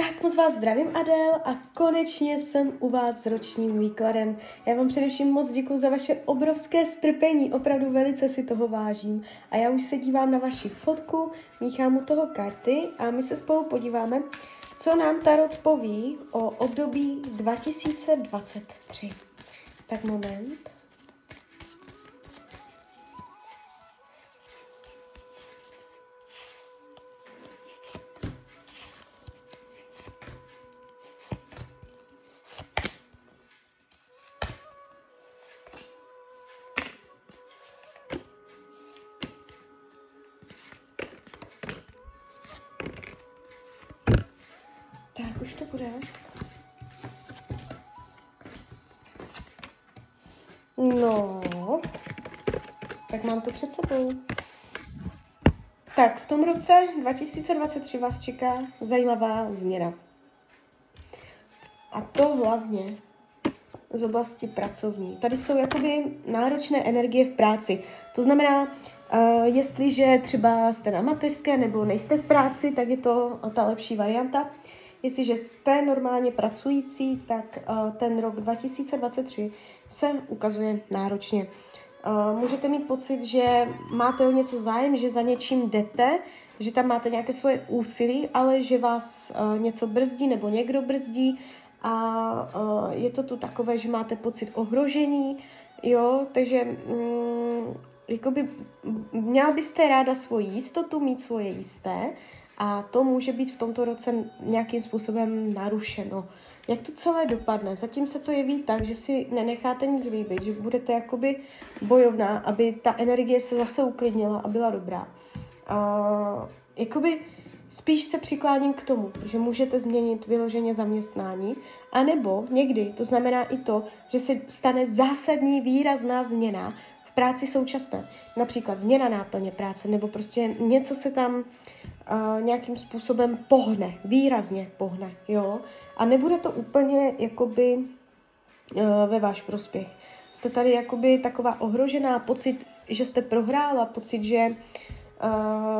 Tak moc vás zdravím, Adel, a konečně jsem u vás s ročním výkladem. Já vám především moc děkuji za vaše obrovské strpení, opravdu velice si toho vážím. A já už se dívám na vaši fotku, míchám u toho karty a my se spolu podíváme, co nám Tarot poví o období 2023. Tak moment. Tak, už to bude. No, tak mám to před sebou. Tak, v tom roce 2023 vás čeká zajímavá změna. A to hlavně z oblasti pracovní. Tady jsou jakoby náročné energie v práci. To znamená, uh, jestliže třeba jste na mateřské nebo nejste v práci, tak je to ta lepší varianta. Jestliže jste normálně pracující, tak uh, ten rok 2023 se ukazuje náročně. Uh, můžete mít pocit, že máte o něco zájem, že za něčím jdete, že tam máte nějaké svoje úsilí, ale že vás uh, něco brzdí nebo někdo brzdí a je to tu takové, že máte pocit ohrožení, jo, takže um, jakoby měla byste ráda svoji jistotu, mít svoje jisté, a to může být v tomto roce nějakým způsobem narušeno. Jak to celé dopadne? Zatím se to jeví tak, že si nenecháte nic líbit, že budete jakoby bojovná, aby ta energie se zase uklidnila a byla dobrá. A, jakoby spíš se přikláním k tomu, že můžete změnit vyloženě zaměstnání, anebo někdy to znamená i to, že se stane zásadní výrazná změna práci současné. Například změna náplně práce, nebo prostě něco se tam uh, nějakým způsobem pohne, výrazně pohne, jo. A nebude to úplně jakoby uh, ve váš prospěch. Jste tady jakoby taková ohrožená, pocit, že jste prohrála, pocit, že uh,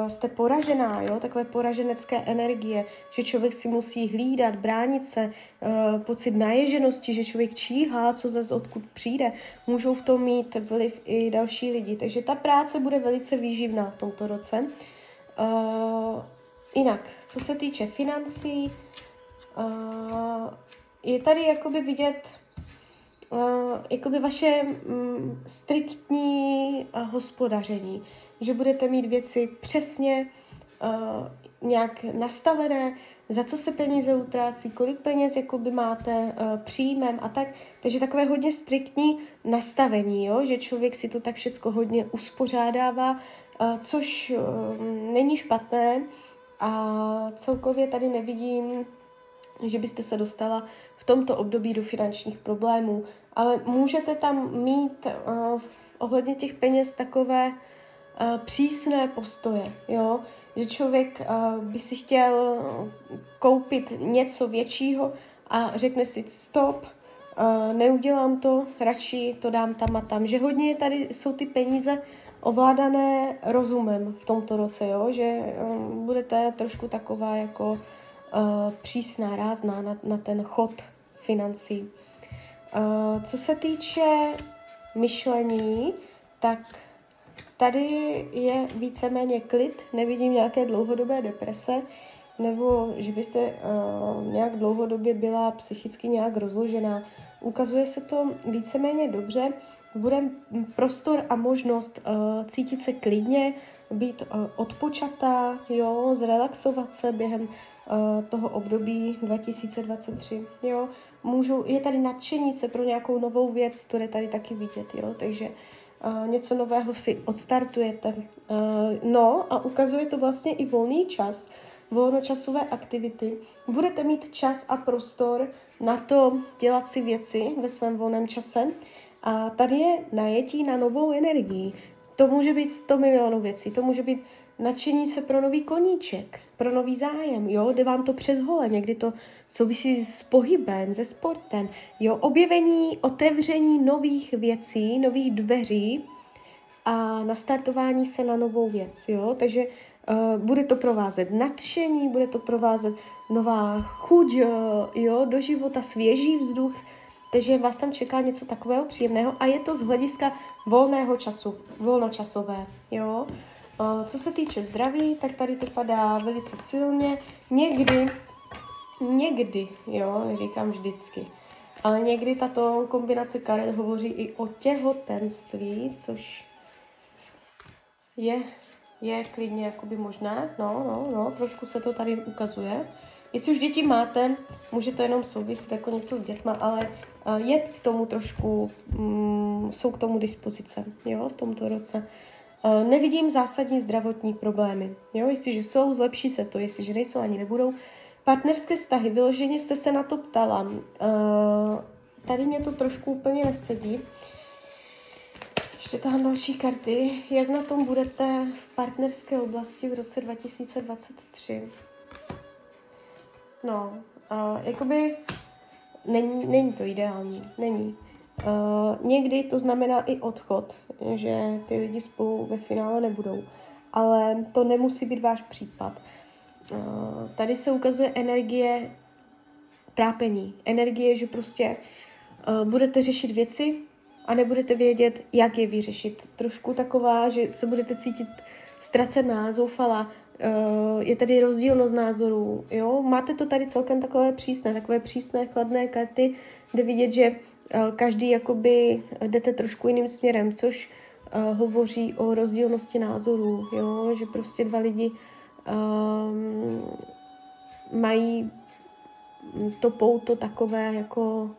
jste poražená, jo, takové poraženecké energie, že člověk si musí hlídat, bránit se, uh, pocit naježenosti, že člověk číhá, co zase odkud přijde, můžou v tom mít vliv i další lidi. Takže ta práce bude velice výživná v tomto roce. Uh, jinak, co se týče financí, uh, je tady jakoby vidět uh, jakoby vaše um, striktní uh, hospodaření, že budete mít věci přesně uh, nějak nastavené, za co se peníze utrácí, kolik peněz jakoby máte uh, příjmem a tak. Takže takové hodně striktní nastavení, jo? že člověk si to tak všecko hodně uspořádává což um, není špatné a celkově tady nevidím, že byste se dostala v tomto období do finančních problémů, ale můžete tam mít uh, ohledně těch peněz takové uh, přísné postoje, jo? že člověk uh, by si chtěl koupit něco většího a řekne si stop, uh, neudělám to, radši to dám tam a tam, že hodně tady jsou ty peníze ovládané rozumem v tomto roce, jo? že um, budete trošku taková jako přísná, rázná na, na ten chod financí. Uh, co se týče myšlení, tak tady je víceméně klid, nevidím nějaké dlouhodobé deprese, nebo že byste uh, nějak dlouhodobě byla psychicky nějak rozložená. Ukazuje se to víceméně dobře, bude prostor a možnost uh, cítit se klidně, být uh, odpočatá, jo, zrelaxovat se během toho období 2023, jo. Můžu, je tady nadšení se pro nějakou novou věc, to je tady taky vidět, jo, takže uh, něco nového si odstartujete. Uh, no a ukazuje to vlastně i volný čas, volnočasové aktivity. Budete mít čas a prostor na to dělat si věci ve svém volném čase, a tady je najetí na novou energii. To může být 100 milionů věcí, to může být nadšení se pro nový koníček, pro nový zájem, jo, jde vám to přes hole, někdy to souvisí s pohybem, se sportem, jo, objevení, otevření nových věcí, nových dveří a nastartování se na novou věc, jo, takže uh, bude to provázet nadšení, bude to provázet nová chuť, jo, do života, svěží vzduch, takže vás tam čeká něco takového příjemného a je to z hlediska volného času, volnočasové, jo. Co se týče zdraví, tak tady to padá velice silně. Někdy, někdy, jo, neříkám vždycky, ale někdy tato kombinace karet hovoří i o těhotenství, což je, je klidně jakoby možné. No, no, no, trošku se to tady ukazuje. Jestli už děti máte, může to jenom souviset jako něco s dětma, ale uh, je k tomu trošku, um, jsou k tomu dispozice, jo, v tomto roce. Uh, nevidím zásadní zdravotní problémy, jo, jestliže jsou, zlepší se to, jestliže nejsou, ani nebudou. Partnerské vztahy, vyloženě jste se na to ptala. Uh, tady mě to trošku úplně nesedí. Ještě tam další karty. Jak na tom budete v partnerské oblasti v roce 2023? No, uh, jakoby není, není to ideální, není. Uh, někdy to znamená i odchod, že ty lidi spolu ve finále nebudou, ale to nemusí být váš případ. Uh, tady se ukazuje energie trápení, energie, že prostě uh, budete řešit věci a nebudete vědět, jak je vyřešit. Trošku taková, že se budete cítit ztracená, zoufalá, je tady rozdílnost názorů, jo, máte to tady celkem takové přísné, takové přísné, chladné karty, kde vidět, že každý jakoby jdete trošku jiným směrem, což uh, hovoří o rozdílnosti názorů, jo, že prostě dva lidi um, mají to pouto takové jako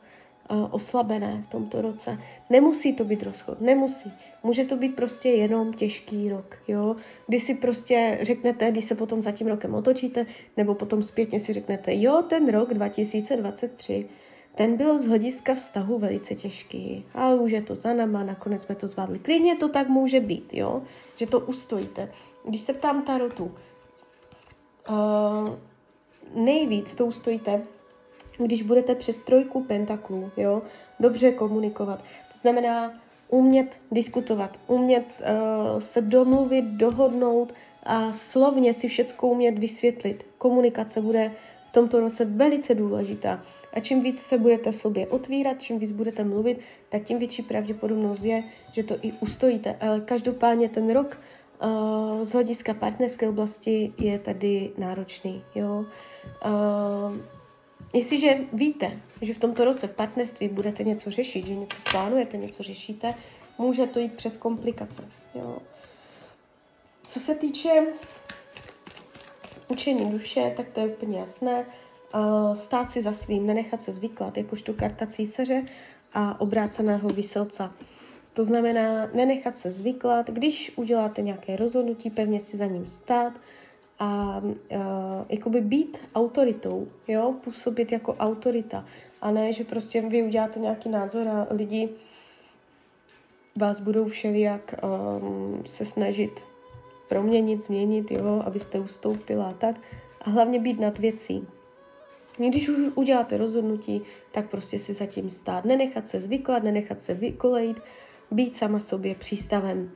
oslabené v tomto roce. Nemusí to být rozchod, nemusí. Může to být prostě jenom těžký rok, jo. Kdy si prostě řeknete, když se potom za tím rokem otočíte, nebo potom zpětně si řeknete, jo, ten rok 2023, ten byl z hlediska vztahu velice těžký, ale už je to za náma, nakonec jsme to zvládli. Klidně to tak může být, jo, že to ustojíte. Když se ptám Tarotu, uh, nejvíc to ustojíte když budete přes trojku pentaklů, jo, dobře komunikovat. To znamená umět diskutovat, umět uh, se domluvit, dohodnout a slovně si všechno umět vysvětlit. Komunikace bude v tomto roce velice důležitá. A čím víc se budete sobě otvírat, čím víc budete mluvit, tak tím větší pravděpodobnost je, že to i ustojíte. Ale každopádně ten rok uh, z hlediska partnerské oblasti je tady náročný. Jo? Uh, Jestliže víte, že v tomto roce v partnerství budete něco řešit, že něco plánujete, něco řešíte, může to jít přes komplikace. Jo. Co se týče učení duše, tak to je úplně jasné. Stát si za svým, nenechat se zvyklat, jakožto karta císaře a obráceného vyselca. To znamená nenechat se zvyklat, když uděláte nějaké rozhodnutí, pevně si za ním stát, a uh, jakoby být autoritou, jo, působit jako autorita a ne, že prostě vy uděláte nějaký názor a lidi vás budou všelijak um, se snažit proměnit, změnit, jo, abyste ustoupila a tak. A hlavně být nad věcí. Když už uděláte rozhodnutí, tak prostě si zatím stát. Nenechat se zvyklat, nenechat se vykolejit, být sama sobě přístavem.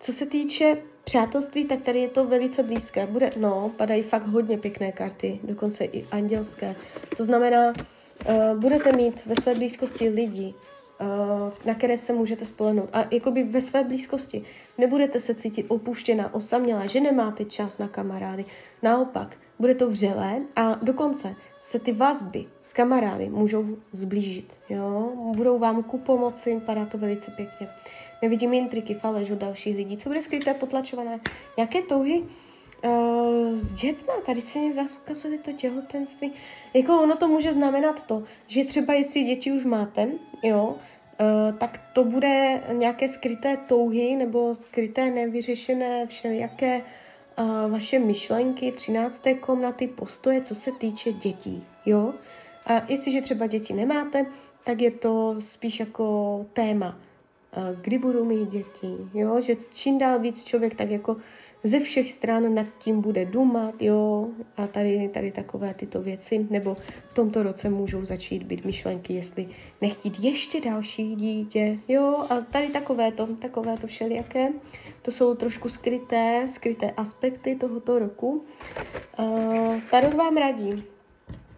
Co se týče přátelství, tak tady je to velice blízké. Bude, no, padají fakt hodně pěkné karty, dokonce i andělské. To znamená, uh, budete mít ve své blízkosti lidi, uh, na které se můžete spolehnout. A jakoby ve své blízkosti nebudete se cítit opuštěná, osamělá, že nemáte čas na kamarády. Naopak, bude to vřelé a dokonce se ty vazby s kamarády můžou zblížit. Jo? Budou vám ku pomoci, padá to velice pěkně. Nevidím intriky, faleš od dalších lidí. Co bude skryté, potlačované? Jaké touhy? Uh, s dětma, tady se mě zase ukazuje to těhotenství. Jako ono to může znamenat to, že třeba jestli děti už máte, jo, tak to bude nějaké skryté touhy nebo skryté nevyřešené všelijaké uh, vaše myšlenky, třinácté komnaty, postoje, co se týče dětí, jo. A jestliže třeba děti nemáte, tak je to spíš jako téma kdy budu mít děti, jo, že čím dál víc člověk tak jako ze všech stran nad tím bude dumat, jo, a tady, tady takové tyto věci, nebo v tomto roce můžou začít být myšlenky, jestli nechtít ještě další dítě, jo, a tady takové to, takové to všelijaké, to jsou trošku skryté, skryté aspekty tohoto roku. Uh, Tarot vám radí,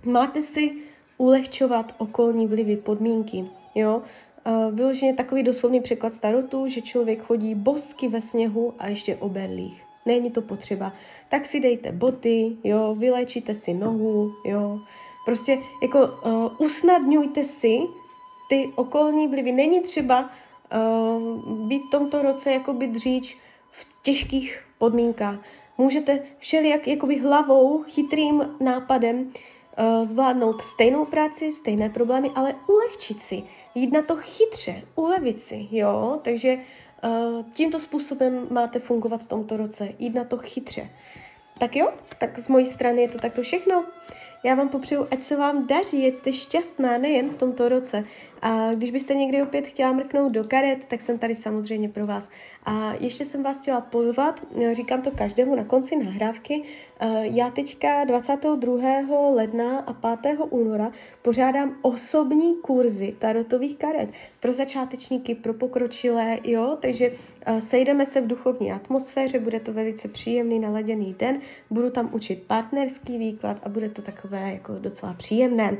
máte si ulehčovat okolní vlivy, podmínky, jo. Uh, vyloženě takový doslovný překlad starotu, že člověk chodí bosky ve sněhu a ještě o berlích. Není to potřeba. Tak si dejte boty, jo, vylečíte si nohu, jo. Prostě jako uh, usnadňujte si ty okolní vlivy. Není třeba uh, být v tomto roce jakoby dříč v těžkých podmínkách. Můžete všelijak jakoby hlavou, chytrým nápadem zvládnout stejnou práci, stejné problémy, ale ulehčit si, jít na to chytře, ulevit si, jo, takže uh, tímto způsobem máte fungovat v tomto roce, jít na to chytře. Tak jo, tak z mojí strany je to takto všechno. Já vám popřeju, ať se vám daří, ať jste šťastná nejen v tomto roce. A když byste někdy opět chtěla mrknout do karet, tak jsem tady samozřejmě pro vás. A ještě jsem vás chtěla pozvat, říkám to každému na konci nahrávky, já teďka 22. ledna a 5. února pořádám osobní kurzy tarotových karet pro začátečníky, pro pokročilé, jo, takže sejdeme se v duchovní atmosféře, bude to velice příjemný, naladěný den, budu tam učit partnerský výklad a bude to takové jako docela příjemné.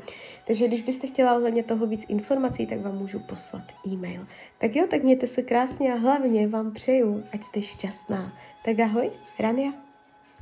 Takže když byste chtěla ohledně toho víc informací, tak vám můžu poslat e-mail. Tak jo, tak mějte se krásně a hlavně vám přeju, ať jste šťastná. Tak ahoj, Rania.